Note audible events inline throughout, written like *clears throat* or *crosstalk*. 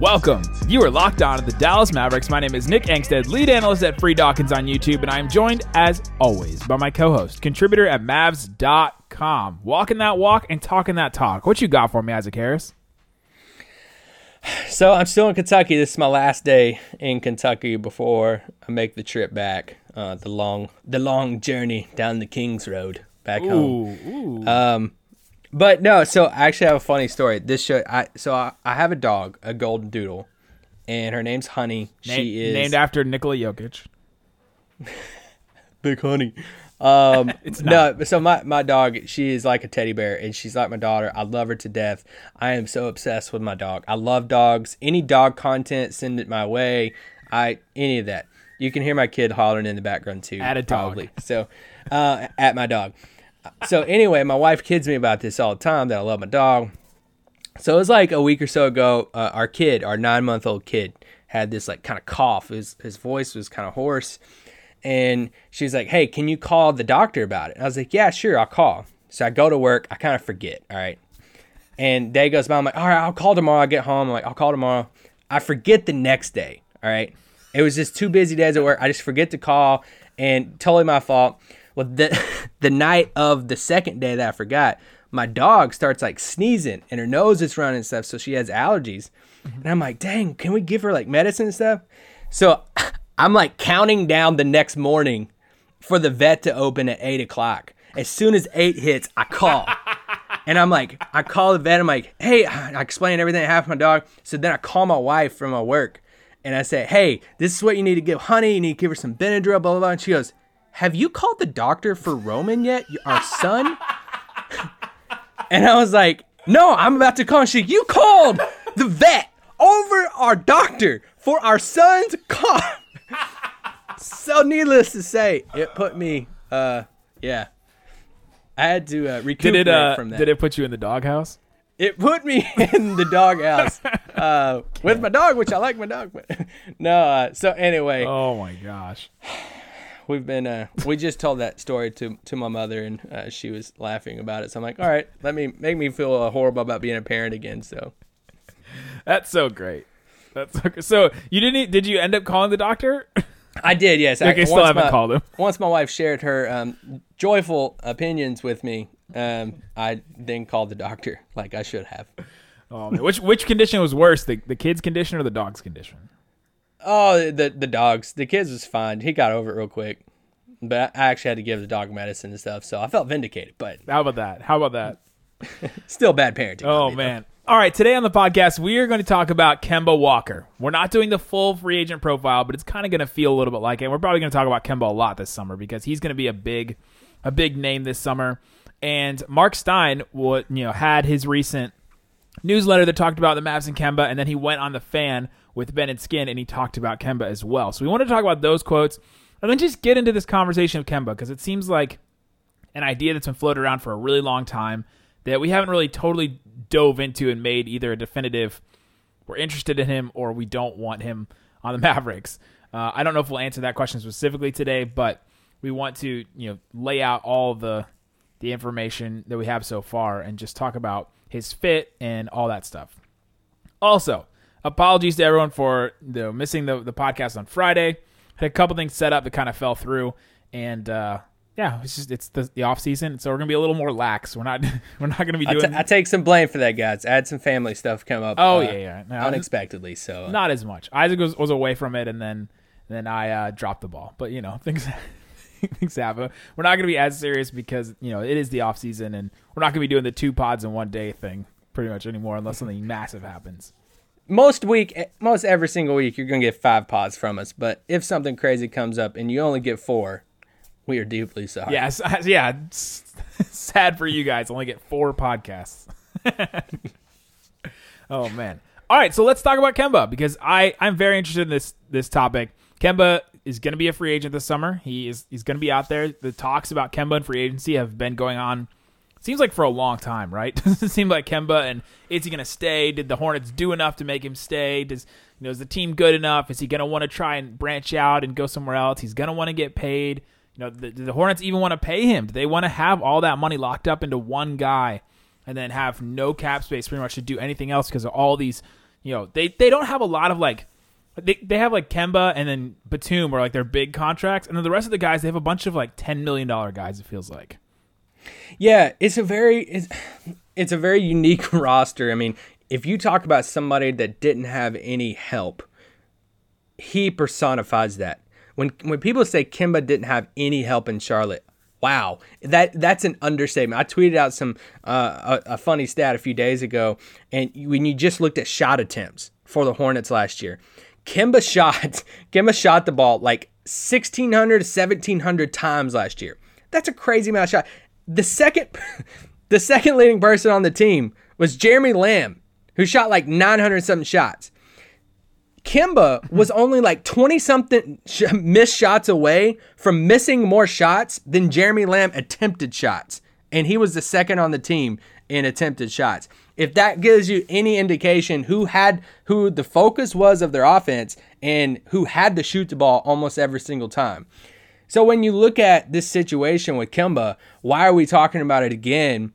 welcome. You are locked on to the Dallas Mavericks. My name is Nick Angstadt, lead analyst at Free Dawkins on YouTube, and I am joined, as always, by my co-host, contributor at Mavs.com, walking that walk and talking that talk. What you got for me, Isaac Harris? So I'm still in Kentucky. This is my last day in Kentucky before I make the trip back. Uh, the long, the long journey down the Kings Road back home. Ooh, ooh. Um, but no. So I actually have a funny story. This show. I so I, I have a dog, a golden doodle, and her name's Honey. Na- she is named after Nikola Jokic. *laughs* Big Honey. Um, *laughs* It's no, so my, my dog, she is like a teddy bear and she's like my daughter. I love her to death. I am so obsessed with my dog. I love dogs. Any dog content, send it my way. I any of that. You can hear my kid hollering in the background too. At a dog. probably. So, uh, at my dog. So anyway, my wife kids me about this all the time that I love my dog. So it was like a week or so ago. Uh, our kid, our nine month old kid, had this like kind of cough. His his voice was kind of hoarse, and she's like, "Hey, can you call the doctor about it?" And I was like, "Yeah, sure, I'll call." So I go to work. I kind of forget. All right, and day goes by. I'm like, "All right, I'll call tomorrow." I get home. I'm like, "I'll call tomorrow." I forget the next day. All right, it was just two busy days at work. I just forget to call, and totally my fault. Well, the *laughs* the night of the second day that I forgot, my dog starts like sneezing and her nose is running and stuff, so she has allergies. Mm-hmm. And I'm like, dang, can we give her like medicine and stuff? So *laughs* I'm like counting down the next morning for the vet to open at eight o'clock. As soon as eight hits, I call. *laughs* And I'm like, I call the vet. I'm like, hey, *sighs* I explain everything that happened to my dog. So then I call my wife from my work and I say, hey, this is what you need to give Honey. You need to give her some Benadryl, blah, blah, blah. And she goes, have you called the doctor for Roman yet? Our son? *laughs* And I was like, no, I'm about to call. And she, you called the vet over our doctor for our son's cough. *laughs* so needless to say, it put me, uh, yeah. I had to uh, Did recuperate it? Uh, from that. did it put you in the doghouse? It put me *laughs* in the doghouse uh, with my dog, which I like my dog. But no, uh, so anyway, Oh my gosh. We've been uh, we just told that story to to my mother, and uh, she was laughing about it. So I'm like, all right, let me make me feel uh, horrible about being a parent again. So That's so great. That's so, so you didn't. Did you end up calling the doctor? I did, yes. *laughs* Okay, I, still haven't my- called him. *laughs* Once my wife shared her um, joyful opinions with me, um, I then called the doctor like I should have. Oh, man. which which condition was worse, the the kid's condition or the dog's condition? Oh, the the dogs. The kids was fine. He got over it real quick. But I actually had to give the dog medicine and stuff, so I felt vindicated. But How about that? How about that? *laughs* still bad parenting. Oh me, though. man. All right, today on the podcast, we are going to talk about Kemba Walker. We're not doing the full free agent profile, but it's kind of going to feel a little bit like it. We're probably going to talk about Kemba a lot this summer because he's going to be a big a big name this summer. And Mark Stein what you know had his recent newsletter that talked about the Mavs and Kemba, and then he went on the fan with Ben and Skin and he talked about Kemba as well. So we want to talk about those quotes and then just get into this conversation of Kemba because it seems like an idea that's been floated around for a really long time that we haven't really totally dove into and made either a definitive we're interested in him or we don't want him on the *laughs* Mavericks. Uh, I don't know if we'll answer that question specifically today, but we want to you know lay out all the the information that we have so far and just talk about his fit and all that stuff. Also, apologies to everyone for you know, missing the, the podcast on Friday. Had a couple things set up that kind of fell through, and uh, yeah, it's just it's the, the off season, so we're gonna be a little more lax. We're not *laughs* we're not gonna be I, doing t- I take some blame for that, guys. I had some family stuff come up. Oh, uh, yeah, yeah. No, unexpectedly. So uh, not as much. Isaac was, was away from it, and then then I uh, dropped the ball. But you know *laughs* things things happen. We're not gonna be as serious because you know it is the off season, and we're not gonna be doing the two pods in one day thing pretty much anymore unless something *laughs* massive happens. Most week, most every single week, you're gonna get five pods from us. But if something crazy comes up and you only get four, we are deeply sorry. Yes, yeah. *laughs* sad for you guys. Only get four podcasts. *laughs* oh man. All right, so let's talk about Kemba because I I'm very interested in this this topic. Kemba is going to be a free agent this summer. He is he's going to be out there. The talks about Kemba and free agency have been going on. Seems like for a long time, right? *laughs* Does it seem like Kemba and is he going to stay? Did the Hornets do enough to make him stay? Does you know is the team good enough? Is he going to want to try and branch out and go somewhere else? He's going to want to get paid. You know, the, the Hornets even want to pay him? Do they want to have all that money locked up into one guy and then have no cap space pretty much to do anything else because of all these? You know, they they don't have a lot of like they, they have like Kemba and then Batum are like their big contracts, and then the rest of the guys they have a bunch of like ten million dollar guys. It feels like. Yeah, it's a very it's, it's a very unique *laughs* roster. I mean, if you talk about somebody that didn't have any help, he personifies that. When when people say Kimba didn't have any help in Charlotte, wow, that that's an understatement. I tweeted out some uh, a, a funny stat a few days ago, and when you just looked at shot attempts for the Hornets last year, Kimba *laughs* shot Kemba shot the ball like 1600 1700 times last year. That's a crazy amount of shot. The second *laughs* the second leading person on the team was Jeremy Lamb, who shot like 900 something shots. Kemba *laughs* was only like 20 something sh- missed shots away from missing more shots than Jeremy Lamb attempted shots. And he was the second on the team in attempted shots. If that gives you any indication who had who the focus was of their offense and who had to shoot the ball almost every single time. So when you look at this situation with Kemba, why are we talking about it again?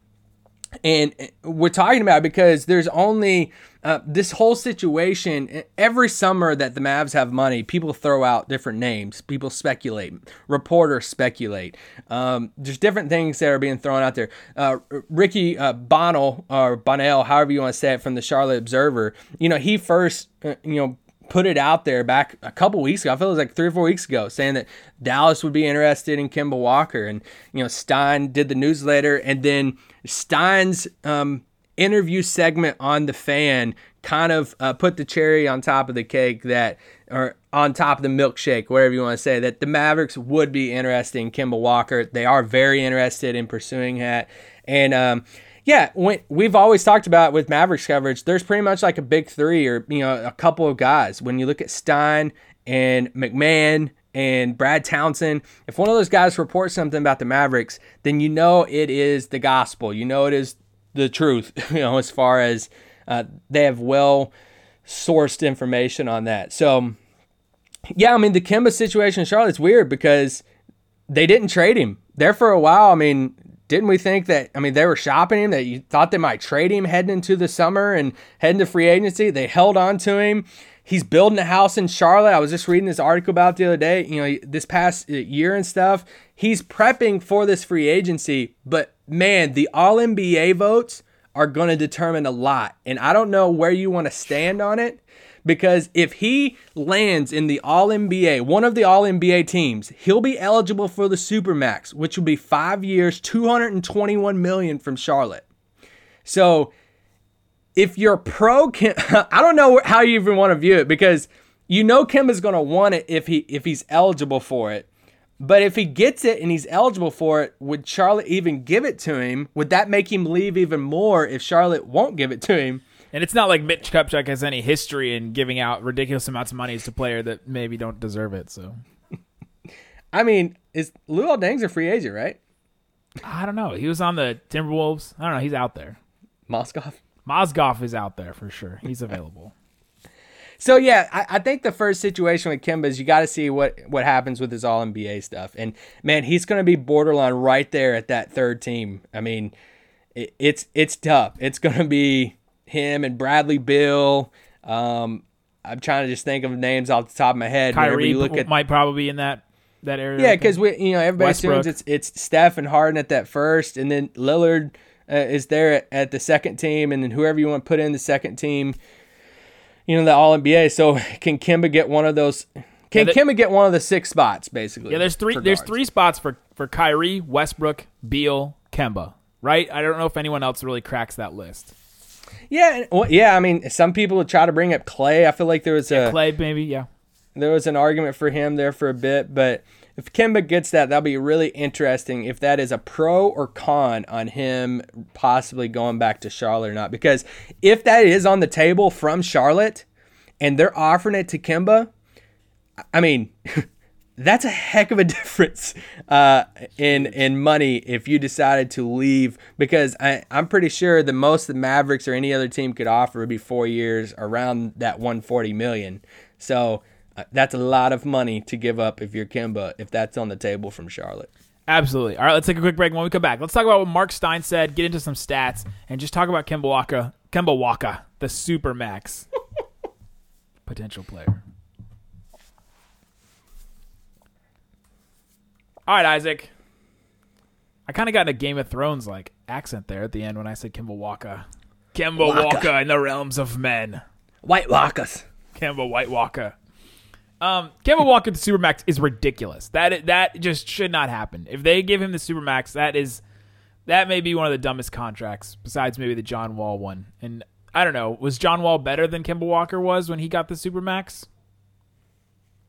And we're talking about because there's only uh, this whole situation. Every summer that the Mavs have money, people throw out different names. People speculate. Reporters speculate. Um, there's different things that are being thrown out there. Uh, Ricky uh, Bonnell or Bonnell, however you want to say it, from the Charlotte Observer. You know, he first, uh, you know, put it out there back a couple weeks ago. I feel it was like three or four weeks ago, saying that Dallas would be interested in Kemba Walker, and you know Stein did the newsletter, and then Stein's um, interview segment on the fan kind of uh, put the cherry on top of the cake that, or on top of the milkshake, whatever you want to say, that the Mavericks would be interested in Kemba Walker. They are very interested in pursuing that, and um, yeah, when, we've always talked about with Mavericks coverage, there's pretty much like a big three or you know a couple of guys. When you look at Stein and MacMahon and Brad Townsend, if one of those guys reports something about the Mavericks, then you know it is the gospel. You know it is the truth. *laughs* You know as far as uh, they have well sourced information on that. So yeah, I mean the Kemba situation in Charlotte's weird because they didn't trade him there for a while. I mean, didn't we think that I mean they were shopping him that you thought they might trade him heading into the summer and heading to free agency? They held on to him. He's building a house in Charlotte. I was just reading this article about the other day, you know, this past uh, year and stuff. He's prepping for this free agency, but man, the All NBA votes are going to determine a lot. And I don't know where you want to stand on it because if he lands in the All NBA, one of the All NBA teams, he'll be eligible for the Supermax, which will be five years, 221 million from Charlotte. So if you're pro Kim, *laughs* I don't know how you even want to view it because you know Kim is going to want it if he if he's eligible for it. But if he gets it and he's eligible for it, would Charlotte even give it to him? Would that make him leave even more if Charlotte won't give it to him? And it's not like Mitch Kupchak has any history in giving out ridiculous amounts of money to players that maybe don't deserve it. So, I mean, is Luol Deng's a free agent, right? I don't know. He was on the Timberwolves. I don't know. He's out there. Mozgov. Mozgov is out there for sure. He's available. *laughs* So yeah, I, I, think the first situation with Kimba is you got to see what what happens with his All NBA stuff, and man, he's going to be borderline right there at that third team. I mean, it, it's it's tough. It's going to be him and Bradley Beal. Um, I'm trying to just think of names off the top of my head. Kyrie you look at, might probably be in that that area. Yeah, because we you know everybody Westbrook. assumes it's it's Steph and Harden at that first, and then Lillard uh, is there at, at, the second team, and then whoever you want to put in the second team, you know the All NBA. So can Kemba get one of those? Can yeah, Kemba get one of the six spots basically? Yeah, there's three. There's three spots for for Kyrie, Westbrook, Beal, Kemba. Right? I don't know if anyone else really cracks that list. Yeah, well, yeah. I mean, some people would try to bring up Clay. I feel like there was a yeah, Clay, maybe. Yeah, there was an argument for him there for a bit, but if Kemba gets that, that'll be really interesting. If that is a pro or con on him possibly going back to Charlotte or not, because if that is on the table from Charlotte, and they're offering it to Kemba, I mean. *laughs* that's a heck of a *laughs* difference uh, in in money if you decided to leave because I, I'm pretty sure the most the Mavericks or any other team could offer would be four years around that 140 million. So uh, that's a lot of money to give up if you're Kemba if that's on the table from Charlotte. Absolutely. All right, let's take a quick break. When we come back, let's talk about what Mark Stein said, get into some stats, and just talk about Kemba Walker, Kemba Walker, the super max *laughs* potential player. All right, Isaac. I kind of got a Game of Thrones like accent there at the end when I said Kemba Walker. Kemba Walker. Walker in the realms of men. White Walkers. Kemba White Walker. Um, Kemba Walker the Supermax is ridiculous. That that just should not happen. If they give him the Supermax, that is that may be one of the dumbest contracts besides maybe the John Wall one. And I don't know, was John Wall better than Kemba Walker was when he got the Supermax?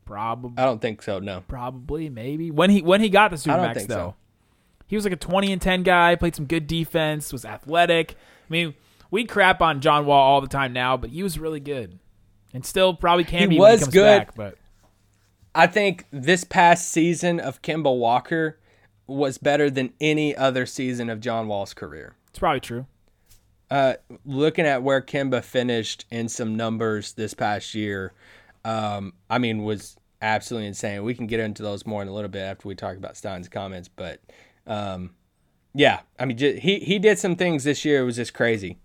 Probably, I don't think so. No. probably, maybe when he when he got the I don't Supermax think though. so. He was like a 20 and 10 guy, played some good defense, was athletic. I mean, we crap on John Wall all the time now, but he was really good. And still probably can He be when he was good. back, but I think this past season of Kemba Walker was better than any other season of John Wall's career. it's probably true. Uh, looking at where Kimba finished in some numbers this past year, um, I mean, was absolutely insane. We can get into those more in a little bit after we talk about Stein's comments, but um, yeah, I mean, ju- he he did some things this year. It was just crazy.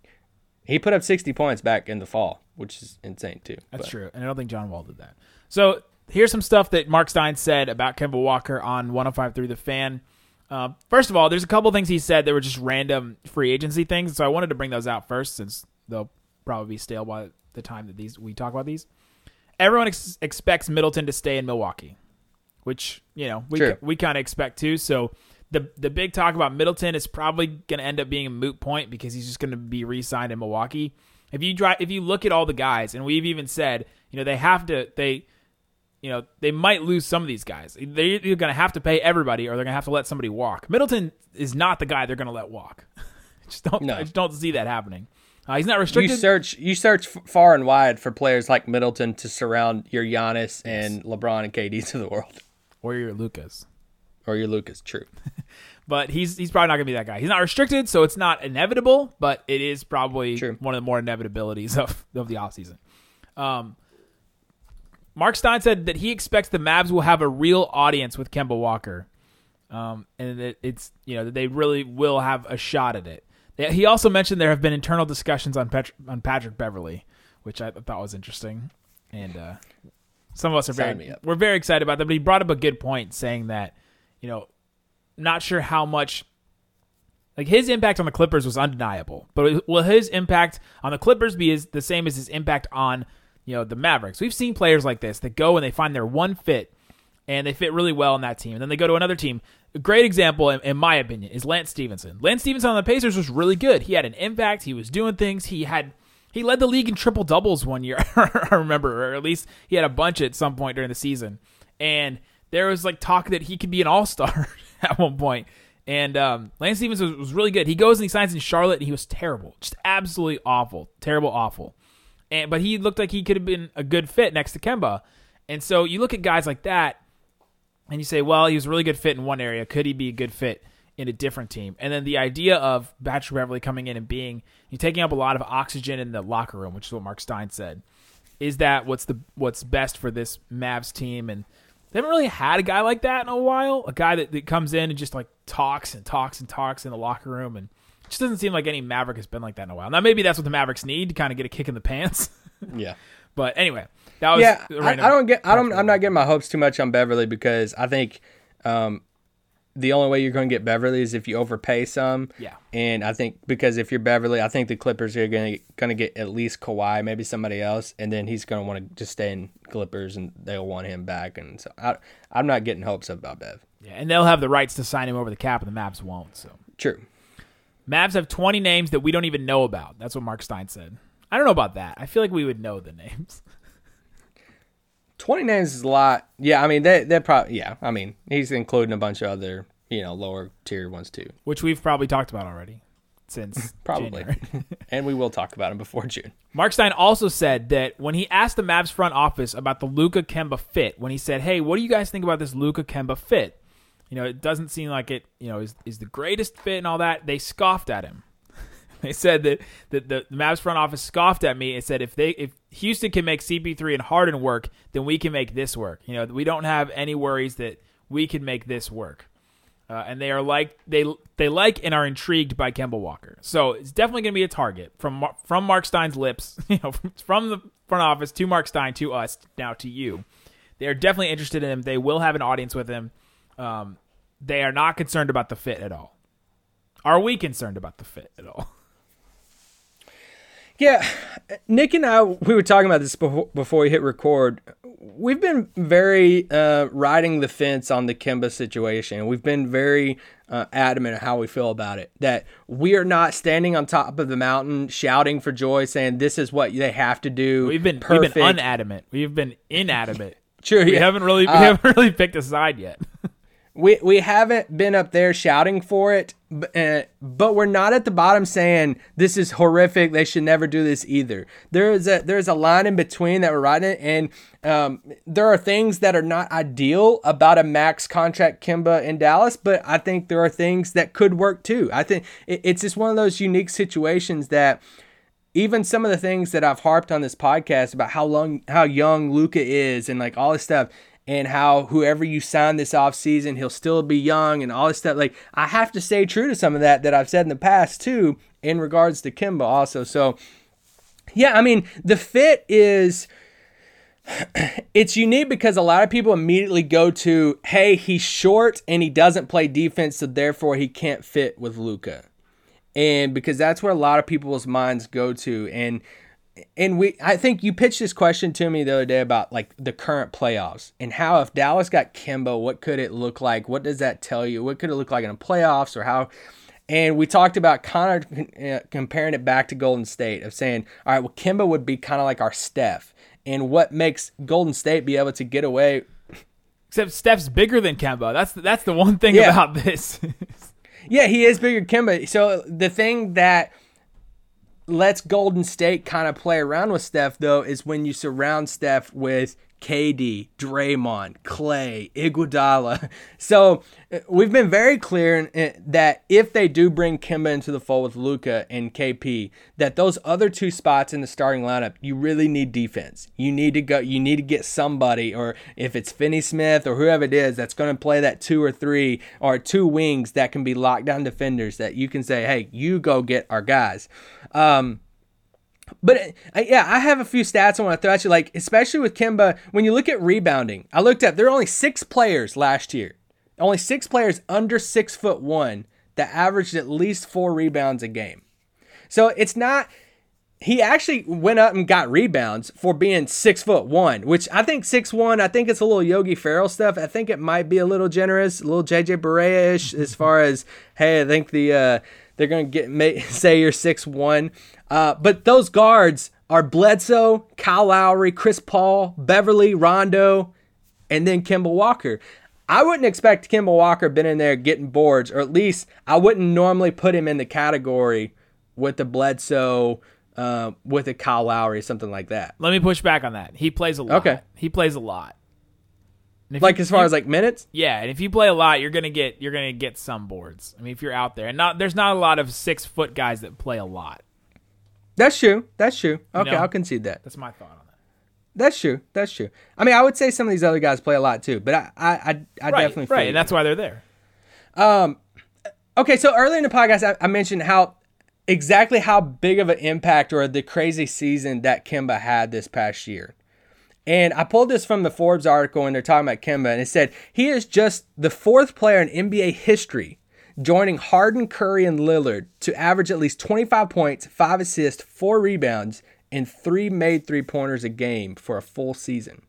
He put up 60 points back in the fall, which is insane too. That's But- true. And I don't think John Wall did that. So here's some stuff that Mark Stein said about Kemba Walker on 105.3 The Fan. Uh, first of all, there's a couple things he said that were just random free agency things. So I wanted to bring those out first since they'll probably be stale by the time that these we talk about these. Everyone ex- expects Middleton to stay in Milwaukee, which you know we True. we kind of expect too. So the the big talk about Middleton is probably going to end up being a moot point because he's just going to be re-signed in Milwaukee. If you drive, if you look at all the guys, and we've even said, you know, they have to they, you know, they might lose some of these guys. They're either going to have to pay everybody or they're going to have to let somebody walk. Middleton is not the guy they're going to let walk. *laughs* just don't No. I just don't see that happening. Uh, he's not restricted. You search you search far and wide for players like Middleton to surround your Giannis and LeBron and KDs of the world, or your Lucas. or your Lucas. True. *laughs* but he's he's probably not going to be that guy. He's not restricted, so it's not inevitable, but it is probably True. one of the more inevitabilities of, of the offseason. Um, Mark Stein said that he expects the Mavs will have a real audience with Kemba Walker, um, and that it's you know that they really will have a shot at it. He also mentioned there have been internal discussions on Pet- on Patrick Beverley, which I thought was interesting, and uh, some of us are Sign very we're very excited about that. But he brought up a good point, saying that you know not sure how much like his impact on the Clippers was undeniable, but will his impact on the Clippers be as, the same as his impact on you know the Mavericks? We've seen players like this that go and they find their one fit and they fit really well in that team, and then they go to another team. A great example, in, in my opinion, is Lance Stephenson. Lance Stephenson on the Pacers was really good. He had an impact. He was doing things. He had he led the league in triple doubles one year. *laughs* I remember, or at least he had a bunch at some point during the season. And there was like talk that he could be an all star *laughs* at one point. And um, Lance Stevens was, was really good. He goes and he signs in Charlotte, and he was terrible, just absolutely awful, terrible, awful. And but he looked like he could have been a good fit next to Kemba. And so you look at guys like that, and you say, well, he was a really good fit in one area. Could he be a good fit in a different team? And then the idea of Patrick Beverley coming in and being you taking up a lot of oxygen in the locker room, which is what Mark Stein said. Is that what's the what's best for this Mavs team? And they haven't really had a guy like that in a while. A guy that, that comes in and just like talks and talks and talks in the locker room, and it just doesn't seem like any Maverick has been like that in a while. Now maybe that's what the Mavericks need to kind of get a kick in the pants. *laughs* Yeah. but anyway, that was yeah, I, I don't get. I don't. I'm not getting my hopes too much on Beverley because I think um, the only way you're going to get Beverley is if you overpay some. Yeah. And I think because if you're Beverley, I think the Clippers are going to going to get at least Kawhi, maybe somebody else, and then he's going to want to just stay in Clippers, and they'll want him back. And so I, I'm not getting hopes up about Bev. Yeah, and they'll have the rights to sign him over the cap, and the Mavs won't. So True. Mavs have 20 names that we don't even know about. That's what Mark Stein said. I don't know about that. I feel like we would know the names. *laughs* Twenty names is a lot. Yeah, I mean that they probably yeah. I mean he's including a bunch of other you know lower tier ones too. which we've probably talked about already. since *laughs* Probably. *laughs* And we will talk about him before June. Mark Stein also said that when he asked the Mavs front office about the Luka Kemba fit, when he said, "Hey, what do you guys think about this Luka Kemba fit?" You know, it doesn't seem like it. You know, is is the greatest fit and all that. They scoffed at him. *laughs* they said that, that the, the Mavs front office scoffed at me and said, "If they if Houston can make CP3 and Harden work, then we can make this work. You know, we don't have any worries that we can make this work." Uh, and they are like they they like and are intrigued by Kemba Walker. So it's definitely going to be a target from from Mark Stein's lips, *laughs* you know, from, the front office to Mark Stein to us now to you. They are definitely interested in him. They will have an audience with him. Um, they are not concerned about the fit at all. Are we concerned about the fit at all? *laughs* Yeah, Nick and I, we were talking about this before, before we hit record. We've been very uh, riding the fence on the Kemba situation. We've been very uh, adamant of how we feel about it. That we are not standing on top of the mountain shouting for joy, saying this is what they have to do. We've been perfect. we've been unadamant. We've been inadamant. *laughs* True, We yeah. haven't really we Uh, haven't *laughs* really picked a side yet. *laughs* We we haven't been up there shouting for it, but, uh, but we're not at the bottom saying this is horrific. They should never do this either. There is a there's a line in between that we're riding, and um, there are things that are not ideal about a max contract Kimba in Dallas, but I think there are things that could work too. I think it, it's just one of those unique situations that even some of the things that I've harped on this podcast about how long how young Luka is and like all this stuff and how whoever you sign this offseason, he'll still be young and all this stuff. Like I have to stay true to some of that that I've said in the past too in regards to Kimba also. So yeah, I mean the fit is *clears throat* it's unique because a lot of people immediately go to, hey, he's short and he doesn't play defense, so therefore he can't fit with Luka and because that's where a lot of people's minds go to and and we I think you pitched this question to me the other day about like the current playoffs and how if Dallas got Kimbo, what could it look like? What does that tell you? What could it look like in the playoffs or how and we talked about kind of uh, comparing it back to Golden State of saying, all right, well, Kimba would be kind of like our Steph. And what makes Golden State be able to get away Except Steph's bigger than Kemba. That's that's the one thing Yeah. about this. *laughs* Yeah, he is bigger than Kimba. So the thing that lets Golden State kind of play around with Steph, though, is when you surround Steph with KD, Draymond, Clay, Iguodala. *laughs* So uh, we've been very clear that if they do bring Kimba into the fold with Luka and KP, that those other two spots in the starting lineup, you really need defense. You need to go. You need to get somebody, or if it's Finney Smith or whoever it is, that's going to play that two or three or two wings that can be lockdown defenders that you can say, hey, you go get our guys. Um, but yeah, I have a few stats I want to throw at you. Like especially with Kimba, when you look at rebounding, I looked up. There are only six players last year, only six players under six foot one that averaged at least four rebounds a game. So it's not. He actually went up and got rebounds for being six foot one, which I think six one. I think it's a little Yogi Ferrell stuff. I think it might be a little generous, a little JJ Barea ish as far as hey, I think the uh, they're gonna get may, *laughs* say you're six one. Uh, but those guards are Bledsoe, Kyle Lowry, Chris Paul, Beverley, Rondo, and then Kimball Walker. I wouldn't expect Kimball Walker been in there getting boards, or at least I wouldn't normally put him in the category with the Bledsoe, uh, with a Kyle Lowry, something like that. Let me push back on that. He plays a lot. Okay. He plays a lot. Like you- as far you- as like minutes. yeah, and if you play a lot, you're gonna get you're gonna get some boards. I mean, if you're out there, and not there's not a lot of six foot guys that play a lot. That's true. That's true. Okay? I'll concede that. That's my thought on that. That's true. That's true. I mean, I would say some of these other guys play a lot too, but I, I, I, I Right, definitely right, and that's why they're there. Um, Okay, so earlier in the podcast, I, I mentioned how exactly how big of an impact or the crazy season that Kimba had this past year. And I pulled this from the Forbes article and they're talking about Kimba, and it said he is just the fourth player in NBA history joining Harden, Curry, and Lillard to average at least 25 points, five assists, four rebounds, and three made three pointers a game for a full season.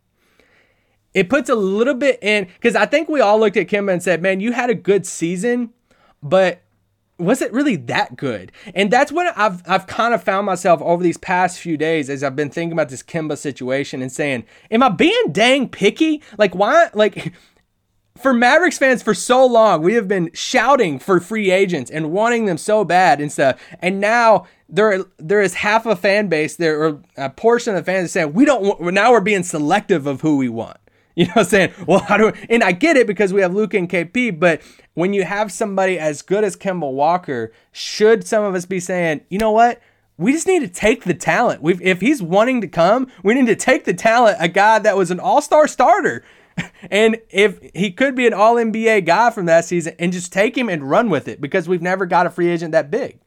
It puts a little bit in because I think we all looked at Kimba and said, "Man, you had a good season, but was it really that good?" And that's what I've I've kind of found myself over these past few days as I've been thinking about this Kimba situation and saying, "Am I being dang picky? Like why? Like." *laughs* for Mavericks fans for so long, we have been shouting for free agents and wanting them so bad and stuff. And now there there is half a fan base there or a portion of the fans saying we don't want, now we're being selective of who we want. *laughs* You know, what I'm saying, well, how do? And I get it because we have Luka and KP, but when you have somebody as good as Kemba Walker, should some of us be saying, you know what? We just need to take the talent. we if he's wanting to come, we need to take the talent. A guy that was an All Star starter, *laughs* and if he could be an All NBA guy from that season, and just take him and run with it because we've never got a free agent that big.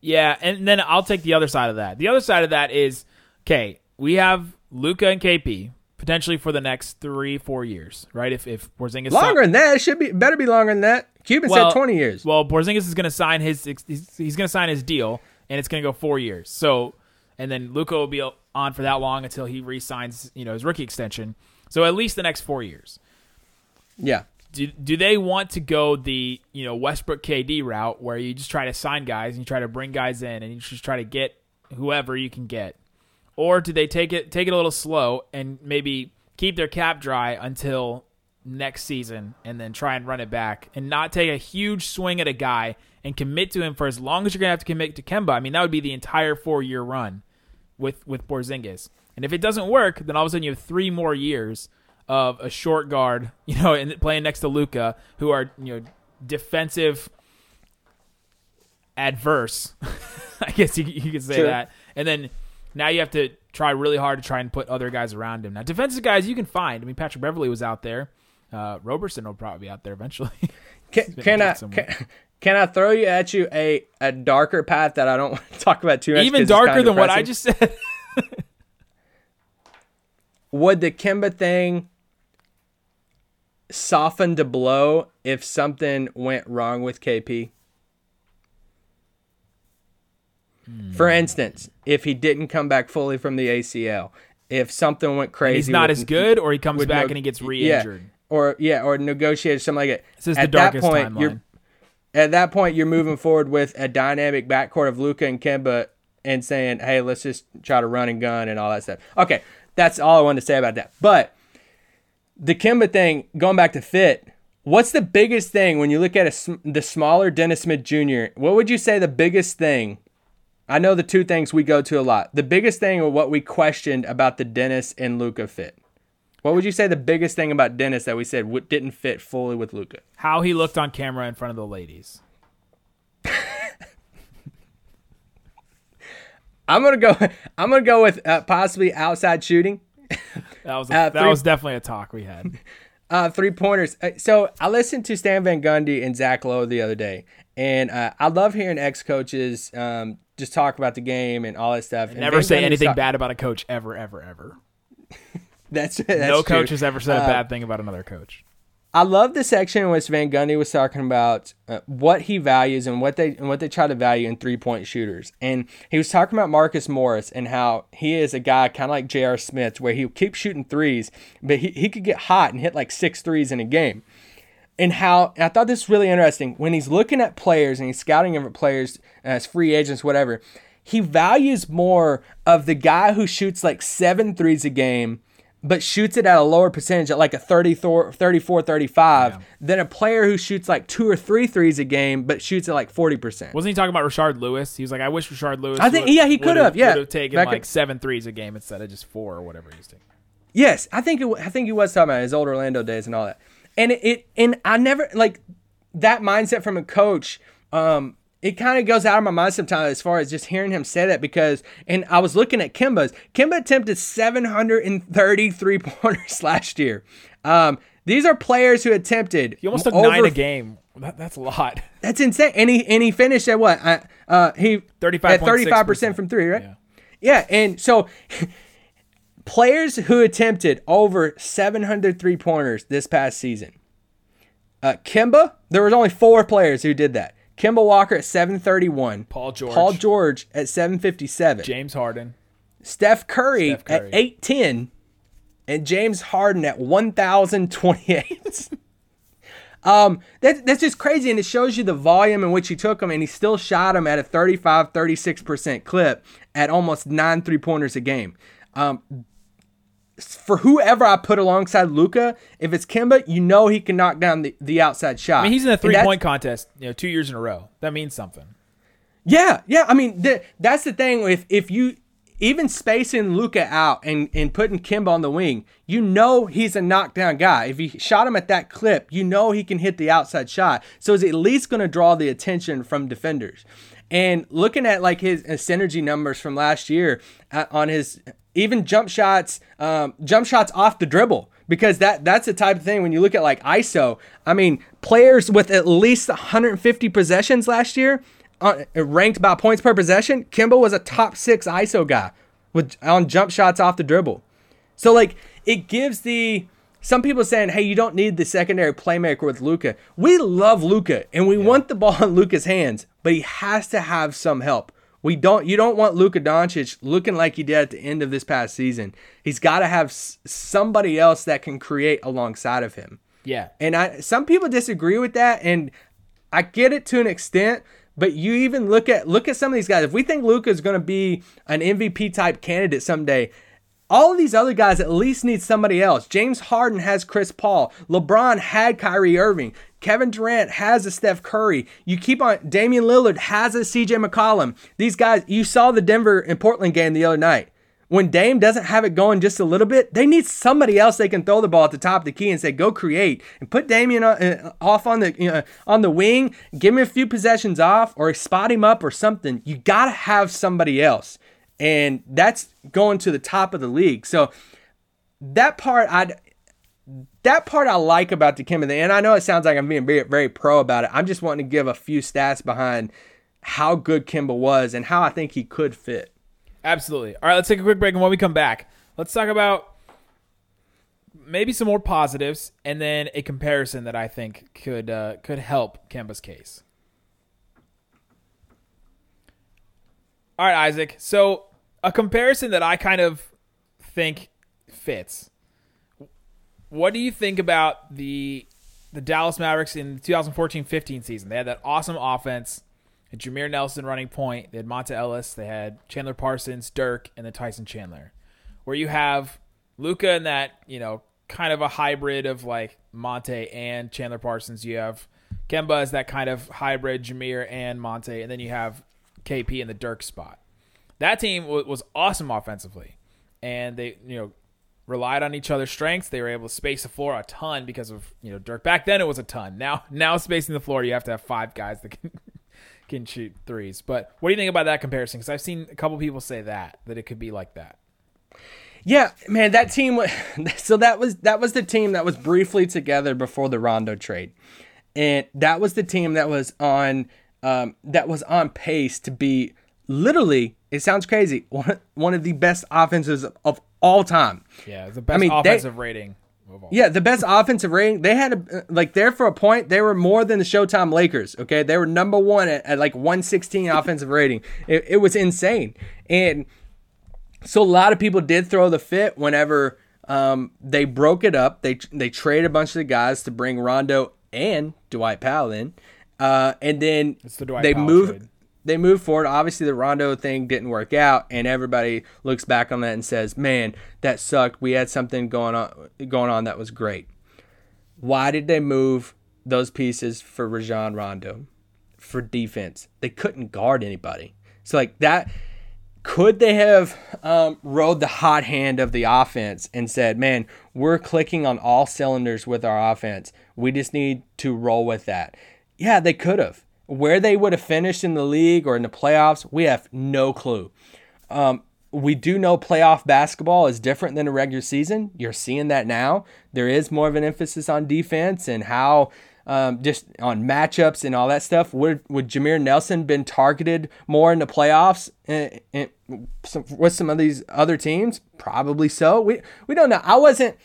Yeah, and then I'll take the other side of that. The other side of that is okay. We have Luka and KP potentially for the next three, four years, right? If if Porzingis longer than that, it should be better be longer than that. Cuban well, said twenty years. Well, Porzingis is going to sign his he's, he's going to sign his deal, and it's going to go four years. So, and then Luka will be on for that long until he re-signs, you know, his rookie extension. So at least the next four years. Yeah. Do, do they want to go the you know Westbrook KD route where you just try to sign guys and you try to bring guys in and you just try to get whoever you can get, or do they take it take it a little slow and maybe keep their cap dry until next season and then try and run it back and not take a huge swing at a guy and commit to him for as long as you're gonna have to commit to Kemba. I mean, that would be the entire four year run with with Porzingis. And if it doesn't work, then all of a sudden you have three more years of a short guard, *laughs* you know, and playing next to Luka, who are you know defensive adverse. *laughs* I guess you, you could say sure. that. And then now you have to try really hard to try and put other guys around him. Now, defensive guys you can find. I mean, Patrick Beverley was out there. Uh, Roberson will probably be out there eventually. *laughs* can, can I can, can, I throw you at you a, a darker path that I don't *laughs* want to talk about too much? Even darker than what I just said. *laughs* Would the Kimba thing soften the blow if something went wrong with KP? For instance, if he didn't come back fully from the ACL, if something went crazy, and he's not with, as good, or he comes back no, and he gets re-injured, yeah, or yeah, or negotiated something like that. This is at the darkest that point, timeline. You're, at that point, you're moving forward with a dynamic backcourt of Luka and Kemba, and saying, "Hey, let's just try to run and gun and all that stuff." Okay, that's all I wanted to say about that. But the Kemba thing, going back to fit, what's the biggest thing when you look at a, the smaller Dennis Smith Jr.? What would you say the biggest thing I know the two things we go to a lot. The biggest thing or what we questioned about the Dennis and Luka fit. What would you say the biggest thing about Dennis that we said didn't fit fully with Luka? How he looked on camera in front of the ladies. *laughs* I'm gonna go. *laughs* I'm gonna go with uh, possibly outside shooting. That was a, *laughs* uh, that was definitely a talk we had. Uh, three pointers. Uh, so I listened to Stan Van Gundy and Zach Lowe the other day, and uh, I love hearing ex coaches um, just talk about the game and all that stuff. And never say anything talk- bad about a coach ever, ever, ever. *laughs* that's, that's no true. coach has ever said a uh, bad thing about another coach. I love the section in which Van Gundy was talking about uh, what he values and what they and what they try to value in three point shooters. And he was talking about Marcus Morris and how he is a guy kind of like J.R. Smith, where he'll keep shooting threes, but he, he could get hot and hit like six threes in a game and how and I thought this was really interesting when he's looking at players and he's scouting different players as free agents, whatever. He values more of the guy who shoots like seven threes a game, but shoots it at a lower percentage at like a 34, 34 35 yeah. than a player who shoots like two or three threes a game, but shoots at like 40%. Wasn't he talking about Rashard Lewis? He was like, I wish Rashard Lewis. I think, yeah, he could have, yeah. Would have taken Back like seven threes a game instead of just four or whatever he's taking. Yes, I think it, I think he was talking about his old Orlando days and all that and it, it and I never like that mindset from a coach. Um, it kind of goes out of my mind sometimes as far as just hearing him say that because and I was looking at Kimba's. Kimba attempted 733 *laughs* pointers last year. Um, these are players who attempted. He almost took over, nine a game. That, that's a lot. *laughs* That's insane. And he and he finished at what? Uh, uh he 35 at 35 percent from three, right? Yeah. yeah and so *laughs* players who attempted over 700 three pointers this past season. Uh, Kemba, there was only four players who did that. Kemba Walker at 731. Paul George. Paul George at 757. James Harden. Steph Curry, Steph Curry. at 810. And James Harden at 1,028. *laughs* um, that, that's just crazy. And it shows you the volume in which he took them. And he still shot them at a 35, 36% clip at almost nine three pointers a game. Um, for whoever I put alongside Luka, if it's Kimba, you know he can knock down the, the outside shot. I mean, he's in a three point contest, you know, two years in a row. That means something. Yeah, yeah. I mean, th- that's the thing. If if you even spacing Luka out and and putting Kimba on the wing, you know he's a knockdown guy. If you shot him at that clip, you know he can hit the outside shot. So it's at least going to draw the attention from defenders. And looking at like his, his synergy numbers from last year uh, on his even jump shots, um, jump shots off the dribble because that that's the type of thing when you look at like ISO. I mean, players with at least 150 possessions last year, uh, ranked by points per possession. Kimba was a top six ISO guy with on jump shots off the dribble. So like it gives the some people saying, "Hey, you don't need the secondary playmaker with Luka." We love Luka and we want the ball *laughs* in Luka's hands, but he has to have some help. We don't you don't want Luka Doncic looking like he did at the end of this past season. He's got to have s- somebody else that can create alongside of him. Yeah. And I some people disagree with that and I get it to an extent, but you even look at look at some of these guys. If we think Luka is going to be an MVP type candidate someday, all of these other guys at least need somebody else. James Harden has Chris Paul. LeBron had Kyrie Irving. Kevin Durant has a Steph Curry. You keep on Damian Lillard has a CJ McCollum. These guys, you saw the Denver and Portland game the other night. When Dame doesn't have it going just a little bit, they need somebody else they can throw the ball at the top of the key and say, "Go create," and put Damian uh, off on the you know, on the wing. Give him a few possessions off, or spot him up, or something. You gotta have somebody else, and that's going to the top of the league. So that part, I that part I like about the Kimba. And I know it sounds like I'm being very, very pro about it. I'm just wanting to give a few stats behind how good Kimba was and how I think he could fit. Absolutely. All right, let's take a quick break, and when we come back, let's talk about maybe some more positives, and then a comparison that I think could uh, could help Kemba's case. All right, Isaac. So a comparison that I kind of think fits. What do you think about the the Dallas Mavericks in the 2014-15 season? They had that awesome offense. Had Jameer Nelson running point. They had Monta Ellis. They had Chandler Parsons, Dirk, and then Tyson Chandler. Where you have Luka in that, you know, kind of a hybrid of like Monta and Chandler Parsons. You have Kemba as that kind of hybrid Jameer and Monta, and then you have KP in the Dirk spot. That team was awesome offensively, and they, you know, relied on each other's strengths. They were able to space the floor a ton because of you know Dirk. Back then it was a ton. Now now spacing the floor, you have to have five guys that can *laughs* can shoot threes. But what do you think about that comparison? Because I've seen a couple people say that that it could be like that. Yeah, man, that team. wa- *laughs* So that was that was the team that was briefly together before the Rondo trade, and that was the team that was on um, that was on pace to be literally. It sounds crazy. *laughs* One one of the best offenses of all time. Yeah, the best mean, they- offensive rating. Yeah, the best offensive rating. They had a, like there for a point. They were more than the Showtime Lakers. Okay, they were number one at, at like 116 offensive rating. It, it was insane, and so a lot of people did throw the fit whenever um, they broke it up. They they traded a bunch of the guys to bring Rondo and Dwight Powell in, uh, and then the they Powell moved. trade. They moved forward. Obviously, the Rondo thing didn't work out, and everybody looks back on that and says, "Man, that sucked. We had something going on going on that was great." Why did they move those pieces for Rajon Rondo for defense? They couldn't guard anybody. So like that could they have um, rode the hot hand of the offense and said, "Man, we're clicking on all cylinders with our offense. We just need to roll with that." Yeah, they could have. Where they would have finished in the league or in the playoffs, we have no clue. Um, we do know playoff basketball is different than a regular season. You're seeing that now. There is more of an emphasis on defense and how um, just on matchups and all that stuff. Would would Jameer Nelson been targeted more in the playoffs eh, eh, some- with some of these other teams? Probably so. We we don't know. I wasn't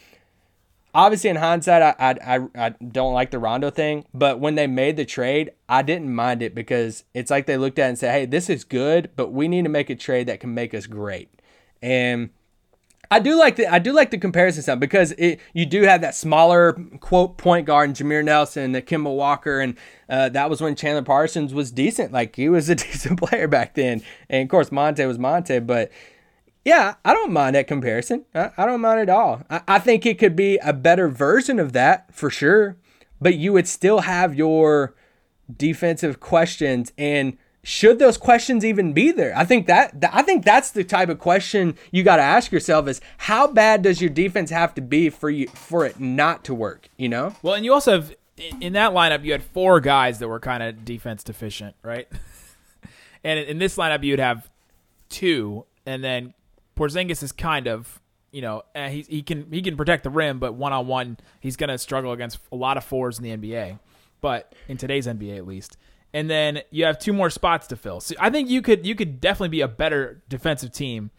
obviously in hindsight. I I I, I don't like the Rondo thing, but when they made the trade, I didn't mind it because it's like they looked at it and said, "Hey, this is good, but we need to make a trade that can make us great." And I do like the I do like the comparison stuff because it you do have that smaller quote point guard and Jameer Nelson, the Kimball Walker, and uh, that was when Chandler Parsons was decent. Like he was a *laughs* decent player back then, and of course Monta was Monta, but Yeah, I don't mind that comparison. I, I don't mind at all. I, I think it could be a better version of that for sure, but you would still have your defensive questions and should those questions even be there? I think that I think that's the type of question you got to ask yourself is how bad does your defense have to be for you for it not to work, you know? Well, and you also have in that lineup you had four guys that were kind of defense deficient, right? *laughs* and in this lineup you'd have two and then Porzingis is kind of you know eh, he he can he can protect the rim, but one on one he's going to struggle against a lot of fours in the NBA. But in today's NBA at least, and then you have two more spots to fill. So I think you could you could definitely be a better defensive team.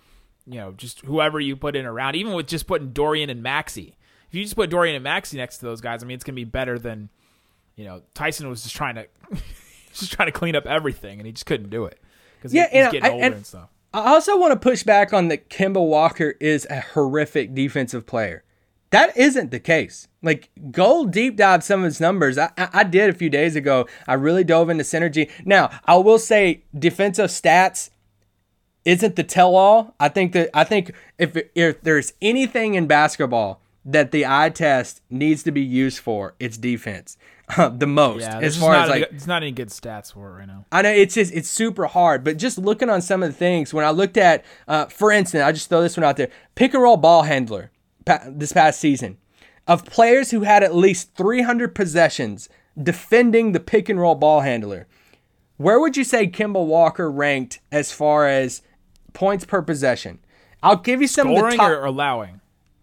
You know, just whoever you put in around, even with just putting Dorian and Maxi. If you just put Dorian and Maxi next to those guys, I mean, it's gonna be better than you know. Tyson was just trying to *laughs* just trying to clean up everything, and he just couldn't do it because Yeah, he's and getting I- older and- and stuff. I also want to push back on that Kemba Walker is a horrific defensive player. That isn't the case. Like, go deep dive some of his numbers. I, I, I did a few days ago. I really dove into synergy. Now, I will say defensive stats isn't the tell all. I think that I think if if there's anything in basketball that the eye test needs to be used for, it's defense. *laughs* the most. Yeah, as far as like it's not any good stats for it right now. I know it's just it's super hard, but just looking on some of the things when I looked at, uh, for instance, I just throw this one out there: pick and roll ball handler pa- this past season of players who had at least 300 possessions defending the pick and roll ball handler. Where would you say Kemba Walker ranked as far as points per possession? I'll give you some of the Scoring top or allowing?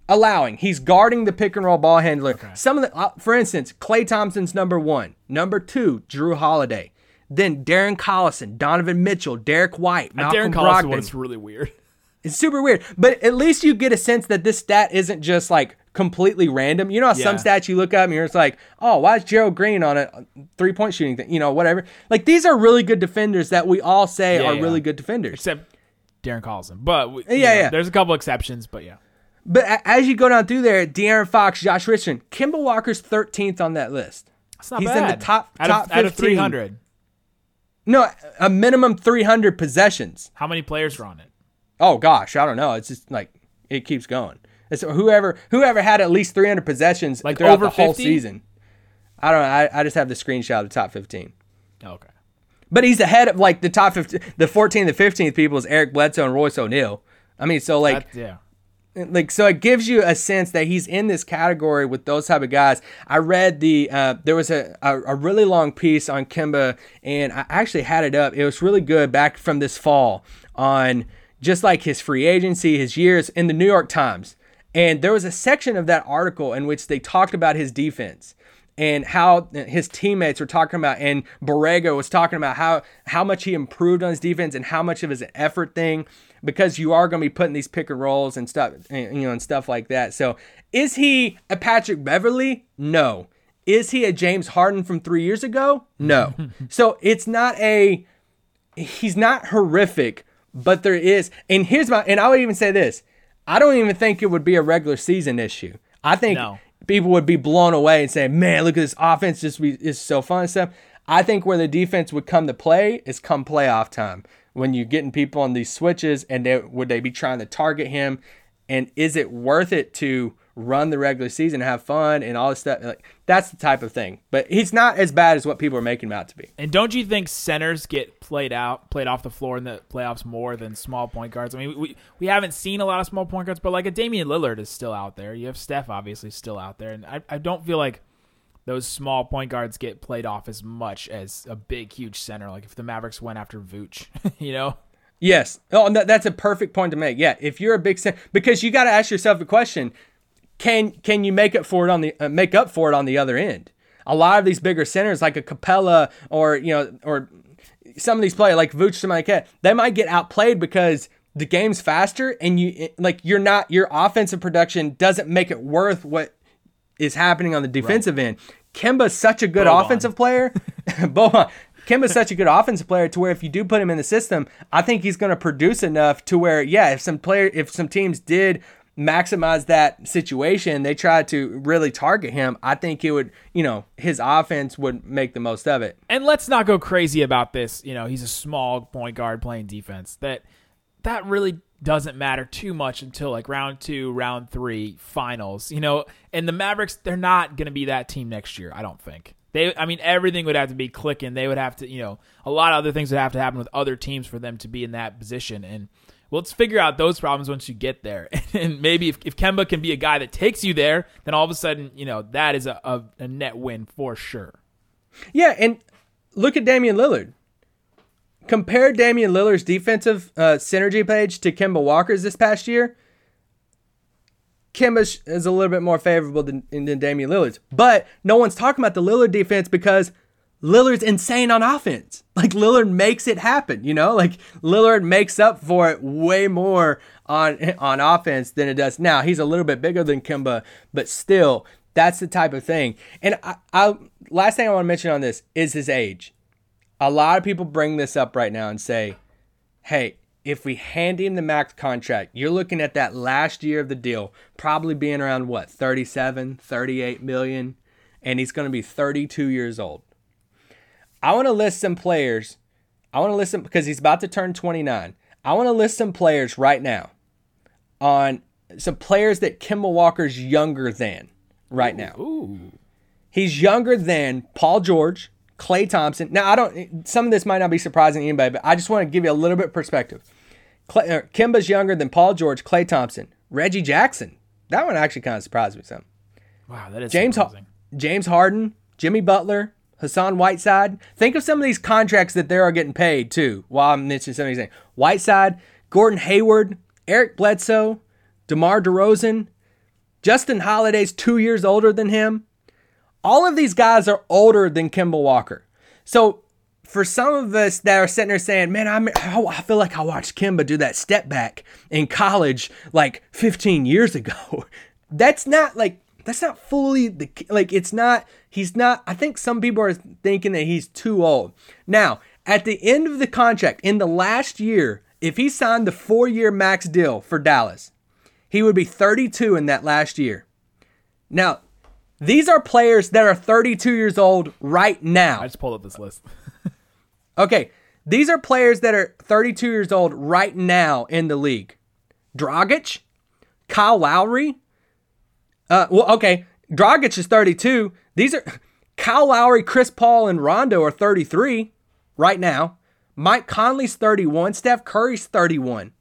Allowing. He's guarding the pick and roll ball handler. Some of the, uh, for instance, Klay Thompson's number one, number two, Jrue Holiday, then Darren Collison, Donovan Mitchell, Derrick White, Malcolm Darren Collison Brogdon. was really weird. *laughs* It's super weird, but at least you get a sense that this stat isn't just like completely random. You know, how some stats you look up and you're just like, oh, why is Gerald Green on a three point shooting thing? You know, whatever. Like these are really good defenders that we all say Yeah, are yeah. really good defenders. Except Darren Collison, but we, Yeah, you know, yeah. There's a couple exceptions, but yeah. But as you go down through there, De'Aaron Fox, Josh Richardson, Kemba Walker's 13th on that list. It's not He's in the top- out top of, out of 300. No, a minimum 300 possessions. How many players are on it? Oh gosh, I don't know. It's just like it keeps going. It's whoever whoever had at least 300 possessions Like throughout over the whole season. I don't know. I, I just have the screenshot of the top 15. Oh, okay. But he's ahead of like the top 15, the 14th and 15th people is Eric Bledsoe and Royce O'Neale. I mean, so like That, yeah. Like so it gives you a sense that he's in this category with those type of guys. I read the uh, there was a, a, a really long piece on Kemba and i actually had it up. It was really good back from this fall on just like his free agency his years in the new york times. And there was a section of that article in which they talked about his defense and how his teammates were talking about, and Borrego was talking about how how much he improved on his defense and how much of his effort thing, because you are going to be putting these pick and rolls and stuff, and, you know, and stuff like that. So, is he a Patrick Beverley? No. Is he a James Harden from three years ago? No. *laughs* so it's not a he's not horrific, but there is. And here's my and I would even say this: I don't even think it would be a regular season issue. I think No. people would be blown away and say, "Man, look at this offense! Just be, is so fun and stuff." I think where the defense would come to play is come playoff time when you're getting people on these switches, and they, would they be trying to target him? And is it worth it to run the regular season, have fun, and all this stuff? Like that's the type of thing. But he's not as bad as what people are making him out to be. And don't you think centers get played out, played off the floor in the playoffs more than small point guards? I mean, we we haven't seen a lot of small point guards, but like a Damian Lillard is still out there. You have Steph obviously still out there, and I I don't feel like those small point guards get played off as much as a big huge center. Like if the Mavericks went after Vooch, *laughs* you know. Yes. Oh, and that, that's a perfect point to make. Yeah, if you're a big center, because you got to ask yourself a question: Can can you make up for it on the uh, make up for it on the other end? A lot of these bigger centers, like a Capela or you know, or some of these players like Vooch, something like that, they might get outplayed because the game's faster, and you like you're not your offensive production doesn't make it worth what is happening on the defensive end. Kemba's such a good Boban. offensive player. *laughs* *laughs* Boban. Kemba's such a good offensive player to where if you do put him in the system, I think he's going to produce enough to where, yeah, if some player, if some teams did maximize that situation, they tried to really target him. I think it would, you know, his offense would make the most of it. And let's not go crazy about this. You know, he's a small point guard playing defense. That that really doesn't matter too much until like round two, round three, finals. You know, and the Mavericks, they're not going to be that team next year. I don't think. They, I mean, everything would have to be clicking. They would have to, you know, a lot of other things would have to happen with other teams for them to be in that position. And well, let's figure out those problems once you get there. *laughs* And maybe if, if Kemba can be a guy that takes you there, then all of a sudden, you know, that is a, a, a net win for sure. Yeah, and look at Damian Lillard. Compare Damian Lillard's defensive uh, synergy page to Kemba Walker's this past year. Kemba is a little bit more favorable than, than Damian Lillard's. But no one's talking about the Lillard defense because Lillard's insane on offense. *laughs* Like Lillard makes it happen, you know? Like Lillard makes up for it way more on on offense than it does now. He's a little bit bigger than Kemba, but still, that's the type of thing. And I, I last thing I want to mention on this is his age. A lot of people bring this up right now and say, "Hey, if we hand him the max contract, you're looking at that last year of the deal probably being around what, 37, 38 million, and he's going to be 32 years old. I want to list some players. I want to list them because he's about to turn 29. I want to list some players right now on some players that Kemba Walker's younger than right now. Ooh. He's younger than Paul George, Klay Thompson. Now, I don't, some of this might not be surprising to anybody, but I just want to give you a little bit of perspective. Klay, uh, Kemba's younger than Paul George, Klay Thompson, Reggie Jackson. That one actually kind of surprised me some. Wow, that is James, ha- James Harden, Jimmy Butler, Hassan Whiteside. Think of some of these contracts that they are getting paid too. While I'm mentioning some of these things, Whiteside, Gordon Hayward, Eric Bledsoe, DeMar DeRozan, Justin Holiday's two years older than him. All of these guys are older than Kemba Walker. So for some of us that are sitting there saying, "Man, I'm, oh, I feel like I watched Kemba do that step back in college like 15 years ago," *laughs* that's not like that's not fully the like it's not he's not I think some people are thinking that he's too old. Now, at the end of the contract in the last year, if he signed the 4-year max deal for Dallas, he would be 32 in that last year. Now, these are players that are 32 years old right now. I just pulled up this list. *laughs* Okay, these are players that are 32 years old right now in the league. Dragic, Kyle Lowry. Uh, well, okay, Dragic is 32. These are *laughs* Kyle Lowry, Chris Paul, and Rondo are 33 right now. Mike Conley's 31. Steph Curry's 31.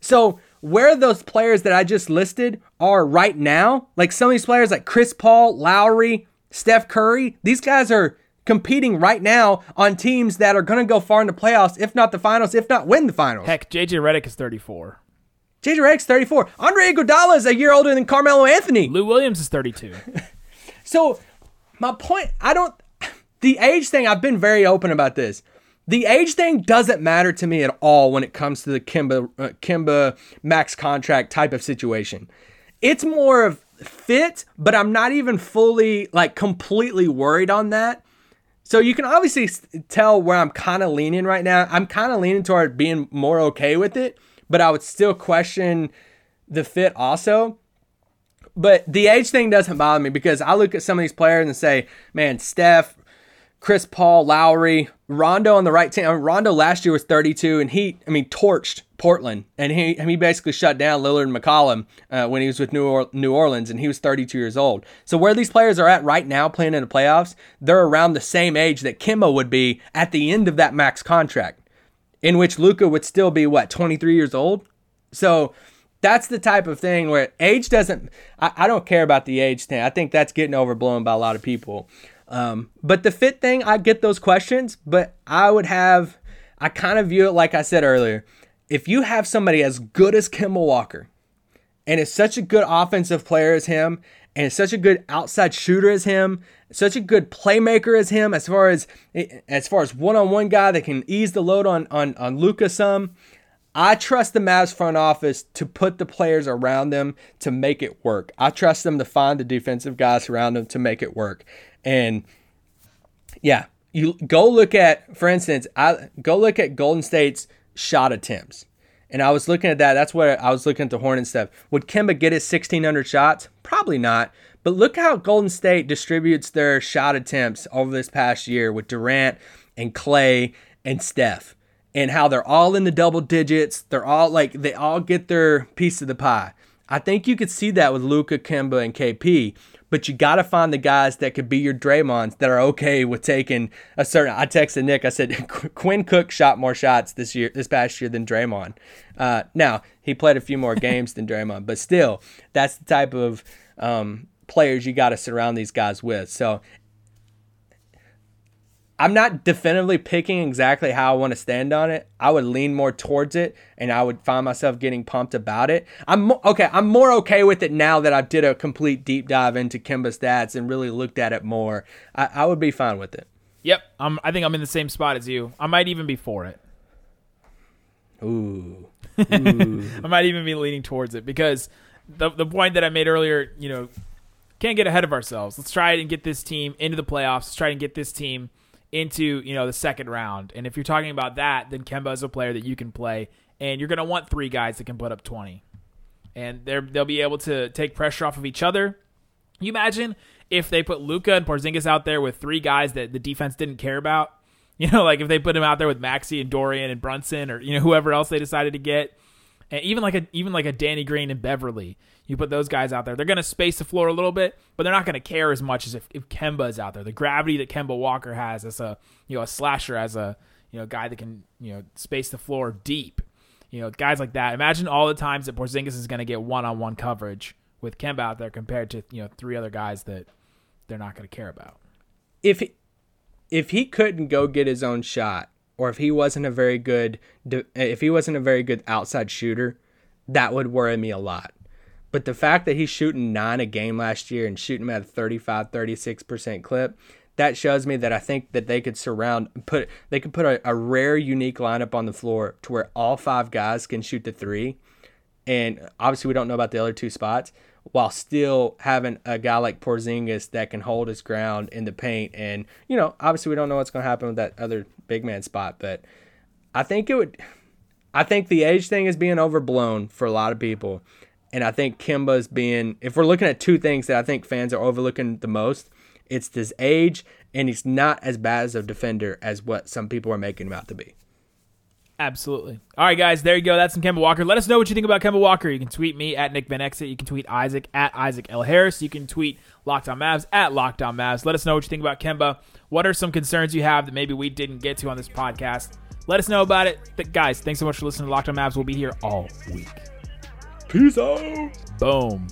So where those players that I just listed are right now, like some of these players like Chris Paul, Lowry, Steph Curry, these guys are competing right now on teams that are going to go far in the playoffs, if not the finals, if not win the finals. Heck, JJ Redick is 34. JJ Redick's 34. Andre Iguodala is a year older than Carmelo Anthony. Lou Williams is 32. *laughs* So my point, I don't. *sighs* The age thing, I've been very open about this. The age thing doesn't matter to me at all when it comes to the Kemba uh, Kemba max contract type of situation. It's more of fit, but I'm not even fully like completely worried on that. So you can obviously tell where I'm kind of leaning right now. I'm kind of leaning toward being more okay with it, but I would still question the fit also. But the age thing doesn't bother me because I look at some of these players and say, man, Steph, Chris Paul, Lowry, Rondo on the right team. I mean, Rondo last year was 32, and he, I mean, torched Portland, and he, he basically shut down Lillard and McCollum uh, when he was with New, or- New Orleans, and he was 32 years old. So where these players are at right now, playing in the playoffs, they're around the same age that Kemba would be at the end of that max contract, in which Luka would still be what 23 years old. So that's the type of thing where age doesn't I, I don't care about the age thing i think that's getting overblown by a lot of people um, but the fit thing i get those questions but i would have i kind of view it like i said earlier if you have somebody as good as Kemba walker and is such a good offensive player as him and such a good outside shooter as him such a good playmaker as him as far as as far as one-on-one guy that can ease the load on on on Luka some I trust the Mavs front office to put the players around them to make it work. I trust them to find the defensive guys around them to make it work. And yeah, you go look at, for instance, I go look at Golden State's shot attempts. And I was looking at that. That's what I was looking at the horn and stuff. Would Kemba get his 1,600 shots? Probably not. But look how Golden State distributes their shot attempts over this past year with Durant and Klay and Steph. and how they're all in the double digits. They're all like they all get their piece of the pie. I think you could see that with Luka, Kemba, and KP. But you got to find the guys that could be your Draymonds that are okay with taking a certain. I texted Nick. I said *laughs* Quinn Cook shot more shots this year, this past year than Draymond. Uh, now he played a few more games than Draymond, but still, that's the type of um, players you got to surround these guys with. So I'm not definitively picking exactly how I want to stand on it. I would lean more towards it, and I would find myself getting pumped about it. I'm mo- okay. I'm more okay with it now that I did a complete deep dive into Kemba stats and really looked at it more. I, I would be fine with it. Yep, I'm, I think I'm in the same spot as you. I might even be for it. Ooh, *laughs* I might even be leaning towards it because the the point that I made earlier, you know, can't get ahead of ourselves. Let's try and get this team into the playoffs. Let's try and get this team into you know the second round. And if you're talking about that, then Kemba is a player that you can play, and you're going to want three guys that can put up 20, and they're they'll be able to take pressure off of each other. You imagine if they put Luka and Porzingis out there with three guys that the defense didn't care about. *laughs* You know, like if they put him out there with Maxi and Dorian and Brunson or you know whoever else they decided to get, and even like a even like a Danny Green and Beverley. You put those guys out there, they're going to space the floor a little bit, but they're not going to care as much as if, if Kemba is out there. The gravity that Kemba Walker has as a you know a slasher, as a you know guy that can you know space the floor deep. You know guys like that. Imagine all the times that Porzingis is going to get one on one coverage with Kemba out there compared to you know three other guys that they're not going to care about. if he, if he couldn't go get his own shot, or if he wasn't a very good if he wasn't a very good outside shooter, that would worry me a lot. But the fact that he's shooting nine a game last year and shooting at a 35, 36% clip, that shows me that I think that they could surround put they could put a, a rare unique lineup on the floor to where all five guys can shoot the three. And obviously we don't know about the other two spots, while still having a guy like Porzingis that can hold his ground in the paint. And, you know, obviously we don't know what's going to happen with that other big man spot, but I think it would. I think the age thing is being overblown for a lot of people. And I think Kemba's being, if we're looking at two things that I think fans are overlooking the most, it's his age and he's not as bad as a defender as what some people are making him out to be. Absolutely. All right, guys, there you go. That's some Kemba Walker. Let us know what you think about Kemba Walker. You can tweet me at Nick Van Exel. You can tweet Isaac at Isaac L. Harris. You can tweet Lockdown Mavs at Lockdown Mavs. Let us know what you think about Kemba. What are some concerns you have that maybe we didn't get to on this podcast? Let us know about it. Guys, thanks so much for listening to Lockdown Mavs. We'll be here all week. Peace out. Boom.